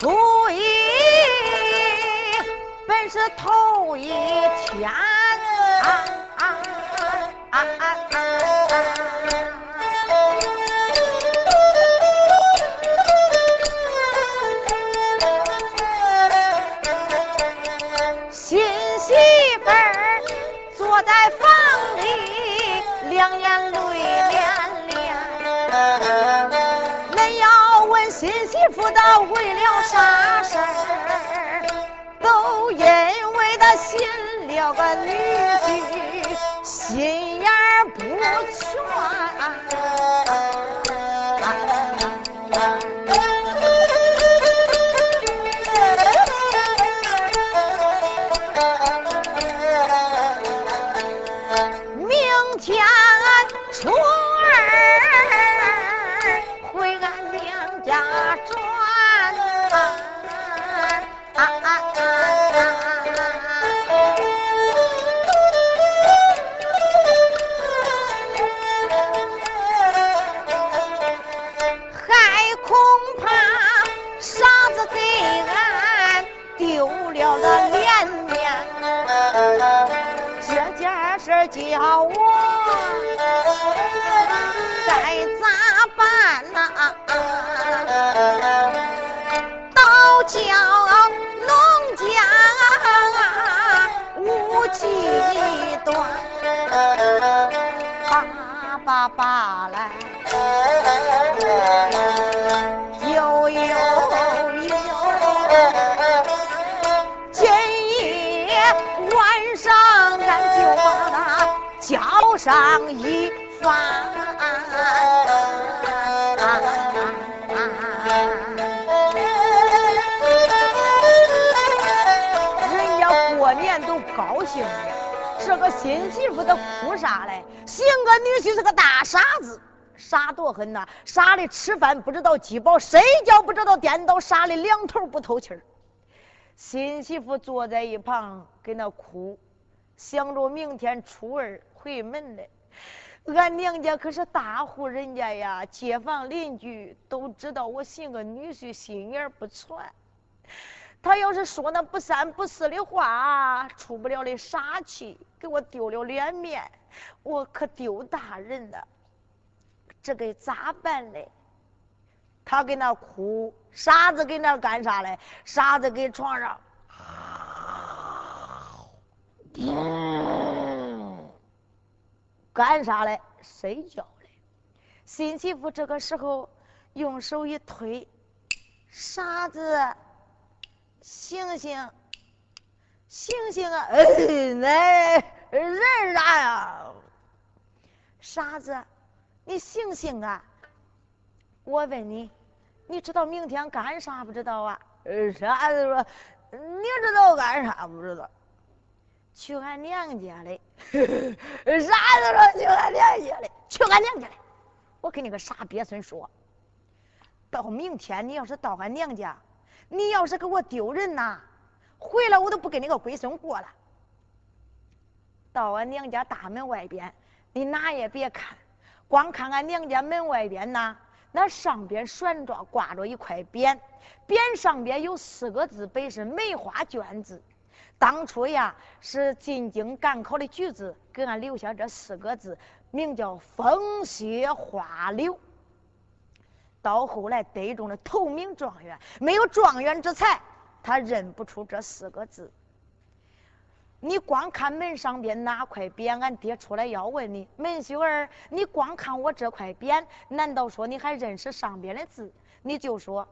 初一本是头一天，新媳妇坐在房里两眼。不知道为了啥事儿，都因为他寻了个女婿，心眼不全。叫我该咋办呐？倒叫农家无忌端，叭叭叭来，上一番，人家过年都高兴的，这个新媳妇都哭啥嘞？寻个女婿是个大傻子，傻多很呐！傻的吃饭不知道饥饱，睡觉不知道颠倒，傻的两头不透气儿。新媳妇坐在一旁跟那哭，想着明天初二。回门来，俺娘家可是大户人家呀，街坊邻居都知道我寻个女婿，心眼不传。他要是说那不三不四的话，出不了的傻气，给我丢了脸面，我可丢大人了。这该咋办嘞？他跟那哭，傻子跟那干啥嘞？傻子给床上。干啥嘞？睡觉嘞。新媳妇这个时候用手一推，傻子，醒醒，醒醒啊！哎，那人啥呀？傻子，你醒醒啊！我问你，你知道明天干啥不知道啊？傻子说：“你知道干啥不知道？”去俺娘家嘞，啥子说去俺娘家嘞？去俺娘家嘞！我跟你个傻鳖孙说，到明天你要是到俺娘家，你要是给我丢人呐，回来我都不跟你个龟孙过了。到俺娘家大门外边，你哪也别看，光看俺娘家门外边呐，那上边悬着挂着一块匾，匾上边有四个字，本是梅花绢字。当初呀，是进京赶考的举子给俺留下这四个字，名叫“风雪花柳”。到后来得中了头名状元，没有状元之才，他认不出这四个字。你光看门上边哪块匾，俺爹出来要问你，门秀儿，你光看我这块匾，难道说你还认识上边的字？你就说。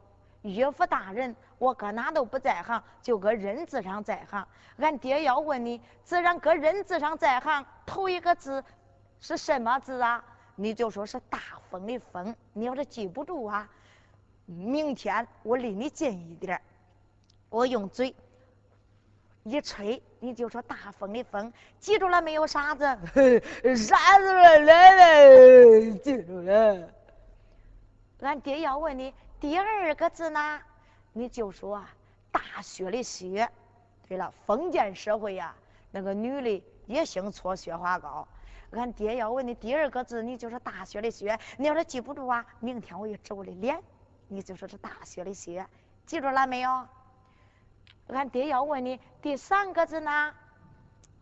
岳父大人，我搁哪都不在行，就搁人字上在行。俺爹要问你，自然搁人字上在行。头一个字是什么字啊？你就说是大风的风。你要是记不住啊，明天我离你近一点，我用嘴一吹，你就说大风的风。记住了没有，傻子？傻子来来，记住了。俺爹要问你。第二个字呢，你就说大雪的雪。对了，封建社会呀，那个女的也兴搓雪花膏。俺爹要问你第二个字，你就说大雪的雪。你要是记不住啊，明天我一皱的脸，你就说是大雪的雪。记住了没有？俺爹要问你第三个字呢，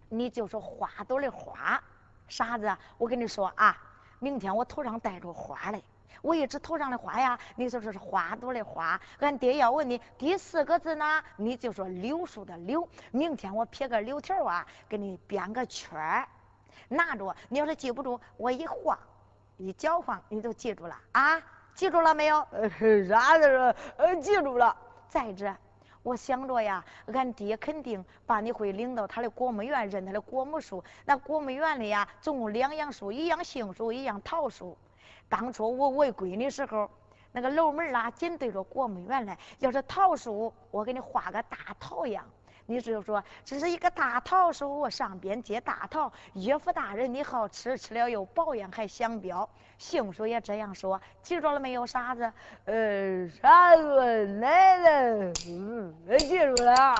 你就说花朵的花。傻子，我跟你说啊，明天我头上戴着花嘞。我一直头上的花呀，你就说是花朵的花。俺爹要问你第四个字呢，你就说柳树的柳。明天我撇个柳条啊，给你编个圈儿，拿着。你要是记不住，我一晃，一搅晃，你就记住了啊？记住了没有？啥子？呃，记住了。再者，我想着呀，俺爹肯定把你会领到他的果木园认他的果木树。那果木园里呀，总共两样树，一样杏树，一样桃树。当初我喂闺女时候，那个楼门啦紧对着果木园嘞。要是桃树，我给你画个大桃样。你就说这是一个大桃树，上边结大桃。岳父大人你好吃，吃了又保养还香标。杏树也这样说，记住了没有？傻子？呃，傻子，奶奶，嗯，记住了。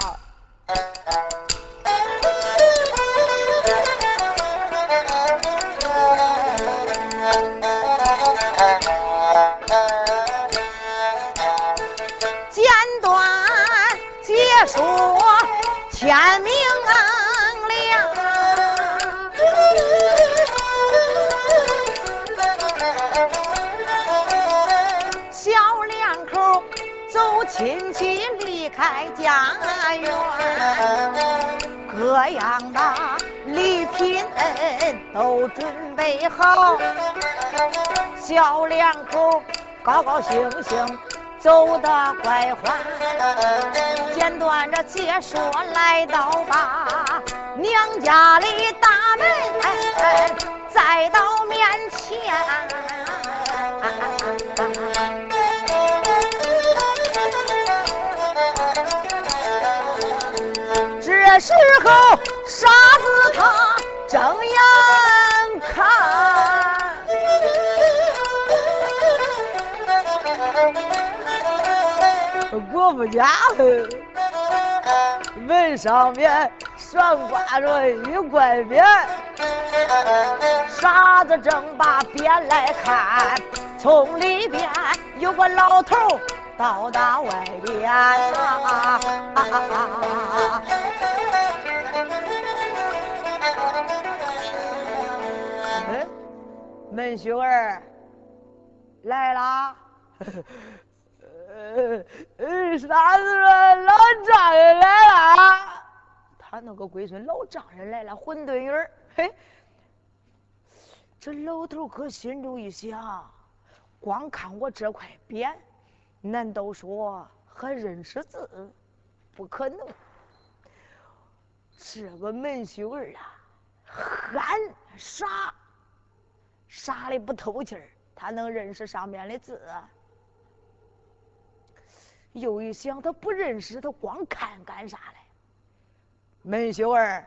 简短结束，天明亮。小两口走亲戚离开家园，各样的礼品都准备好。小两口高高兴兴走得快欢，简短着解说来到吧娘家里大门，再到面前。这时候傻子他睁眼我们家门上面悬挂着一块匾，傻子正把匾来看，从里边有个老头到达外边。门秀儿来啦。呃，啥子说老丈人来了？他那个龟孙老丈人来了，混沌儿。嘿，这老头可心中一想，光看我这块匾，难道说还认识字？不可能。这个门秀儿啊，憨傻，傻的不透气儿，他能认识上面的字？又一想，他不认识，他光看干啥嘞？门秀儿，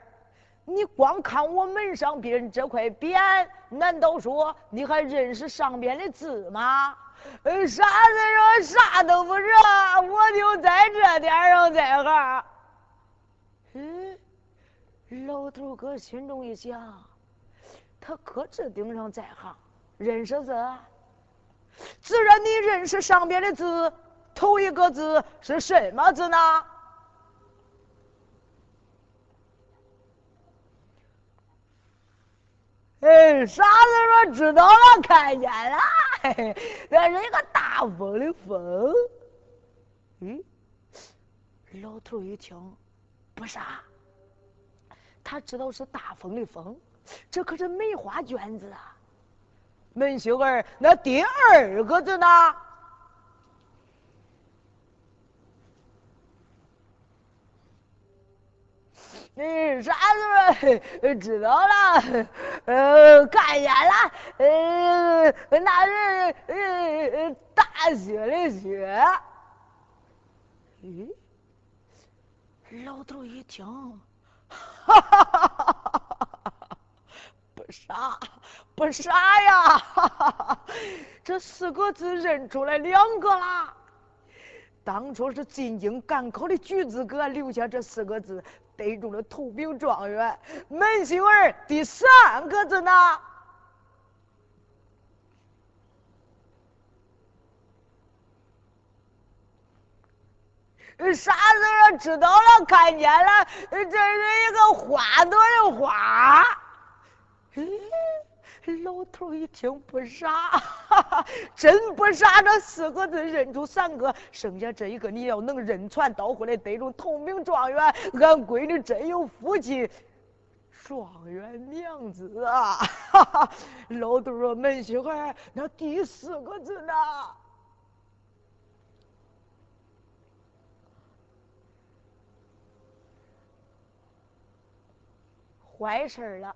你光看我门上边这块匾，难道说你还认识上边的字吗？呃，啥子说啥都不知道，我就在这点上在行。嗯，老头哥心中一想，他可这顶上在行，认识字，自然你认识上边的字。头一个字是什么字呢？哎，傻子说知道了，看见了，那是一个大风的风。嗯，老头一听，不傻，他知道是大风的风，这可是梅花卷子啊。门秀儿，那第二个字呢？嗯，啥子说 知道了？呃，看见了，呃，那是呃大雪的雪。咦，老头一听，哈哈哈哈哈哈！不傻，不傻呀！哈哈哈，这四个字认出来两个了。当初是进京赶考的举子哥留下这四个字。逮住了头名状元，门秀儿第三个字呢？啥时候知道了，看见了，这是一个花朵的花。老头一听不傻，真不傻，这四个字认出三个，剩下这一个你要能认全，倒回来得中同名状元，俺闺女真有福气。状元娘子啊！哈 哈老头说：“门媳妇，那第四个字呢？坏事了。”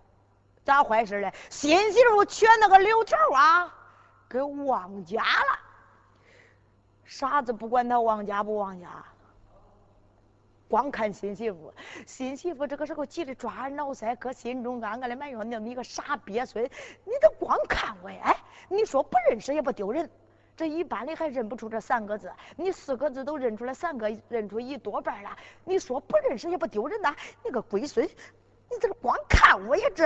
咋坏事嘞？新媳妇娶那个刘头啊，给忘家了。傻子不管他忘家不忘家，光看新媳妇。新媳妇这个时候急得抓耳挠腮，搁心中暗暗的埋怨：那么一个傻鳖孙，你都光看我呀？你说不认识也不丢人。这一般的还认不出这三个字，你四个字都认出来，三个认出一多半了。你说不认识也不丢人呐？你个龟孙，你这光看我呀这？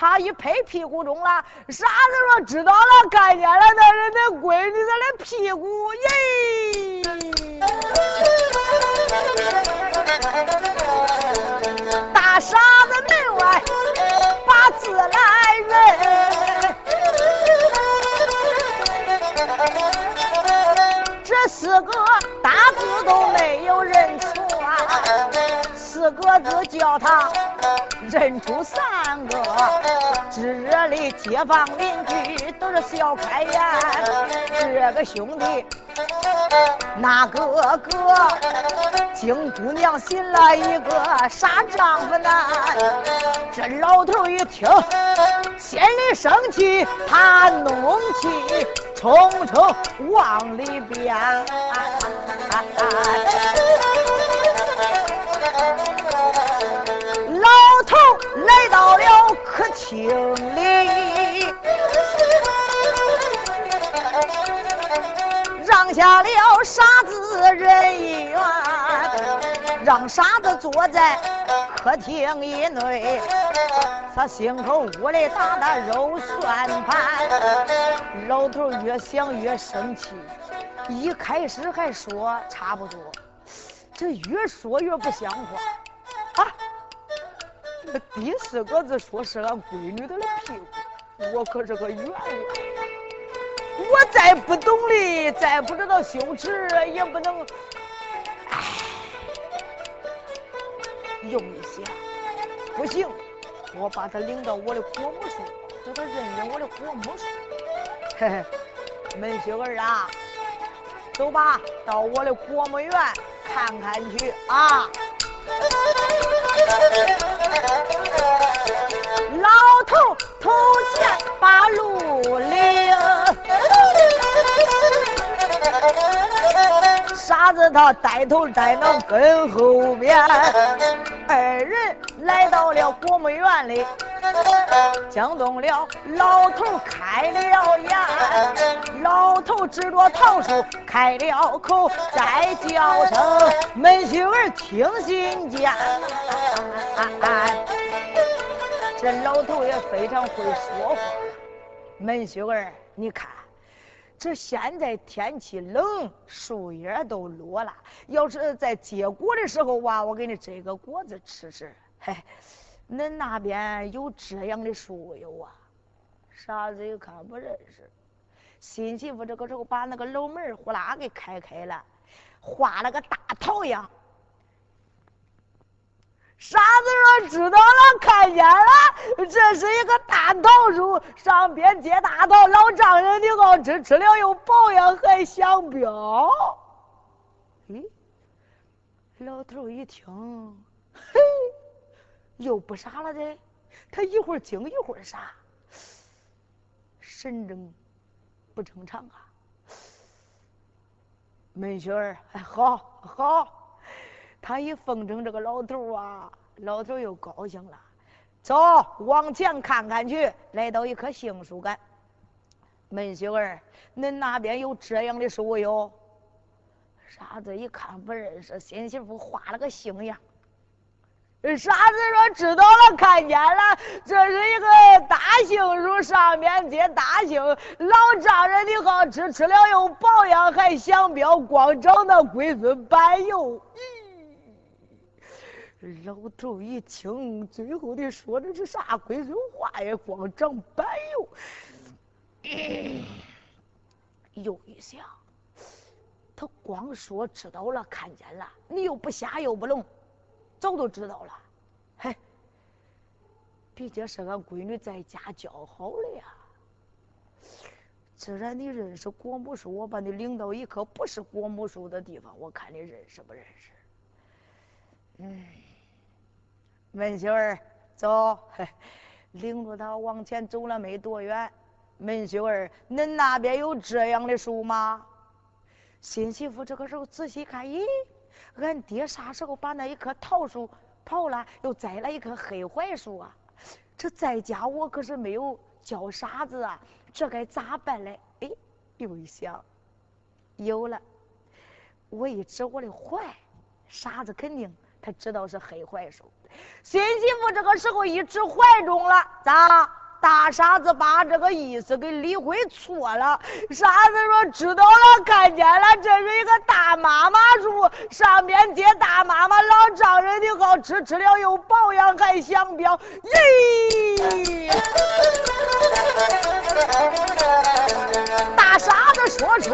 他一拍屁股中了，傻子说知道了，看见了那人的闺女的那屁股耶！大傻子门外把字来认，这四个大字都没有认出啊，四个字叫他。认出啥三个，炙热的街坊邻居都是笑开颜。这个兄弟，那个个，金姑娘寻了一个傻丈夫呢。这老头一听，心里生气，他怒气冲冲往里边。来到了客厅里，让下了傻子人一员，让傻子坐在客厅以内。他心口屋里打的肉算盘，老头越想越生气。一开始还说差不多，这越说越不像话！第四个字说是俺闺女的屁股，我可是个冤枉。我再不懂的，再不知道羞耻，也不能。用一想，不行，我把他领到我的国母处，叫他认认我的国母处。嘿嘿，门媳妇儿啊，走吧，到我的国母院看看去啊。老头头前把路领，傻子他带头带脑跟后边，二人来到了国母院里。惊动了老头，开了眼。老头指着桃树开了口，再叫声门媳妇听心间。啊这老头也非常会说话。门秀儿你看，这现在天气冷，树叶都落了。要是在结果的时候哇，我给你摘个果子吃吃。嘿。恁那边有这样的树有啊？傻子一看不认识。新媳妇这个时候把那个楼门呼啦给开开了，画了个大桃样。傻子说：“知道了，看见了，这是一个大桃树，上边结大桃，老丈人你好吃，吃了又保养还香标。”咦，老头一听，嘿。又不傻了的，他一会儿惊一会儿傻，神正不正常啊！门雪儿，哎，好好，他一奉承这个老头啊，老头又高兴了。走，往前看看去，来到一棵杏树干。门雪儿，恁那边有这样的树哟？傻子一看不认识，新媳妇画了个杏样。傻子说：“知道了，看见了，这是一个大杏树，上面结大杏。老丈人你好吃，吃了又保养，还想标，光长那龟孙板油。咦，老头一听，最后的说的是啥鬼孙话呀？光长板哟！又一想，他光说知道了，看见了，你又不瞎又不聋，早都知道了。嘿，毕竟是俺闺女在家教好了呀。既然你认识国母叔，我把你领到一棵不是国母叔的地方，我看你认识不认识？嗯。门秀儿，走，领着他往前走了没多远。门秀儿，恁那边有这样的树吗？新媳妇这个时候仔细看，咦，俺爹啥时候把那一棵桃树刨了，又栽了一棵黑槐树啊？这在家我可是没有教傻子啊，这该咋办嘞？哎，又一想，有了，我一指我的槐，傻子肯定他知道是黑槐树。新媳妇这个时候一直怀中了，咋？大傻子把这个意思给理会错了。傻子说：“知道了，看见了，这是一个大妈妈树，上面接大妈妈老丈人的好，吃吃了又保养，还想表。”咦！大傻子说出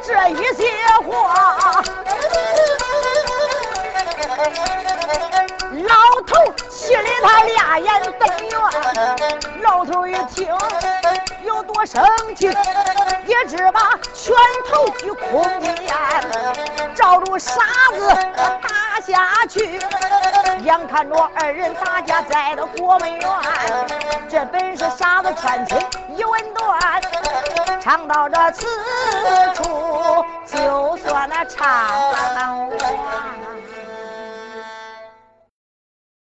这一些话。眼瞪圆，老头一听有多生气，一直把拳头去空间，照着傻子打下去。眼看着二人打架在了国门院，这本是傻子穿亲一文断，唱到这此处就算那唱完。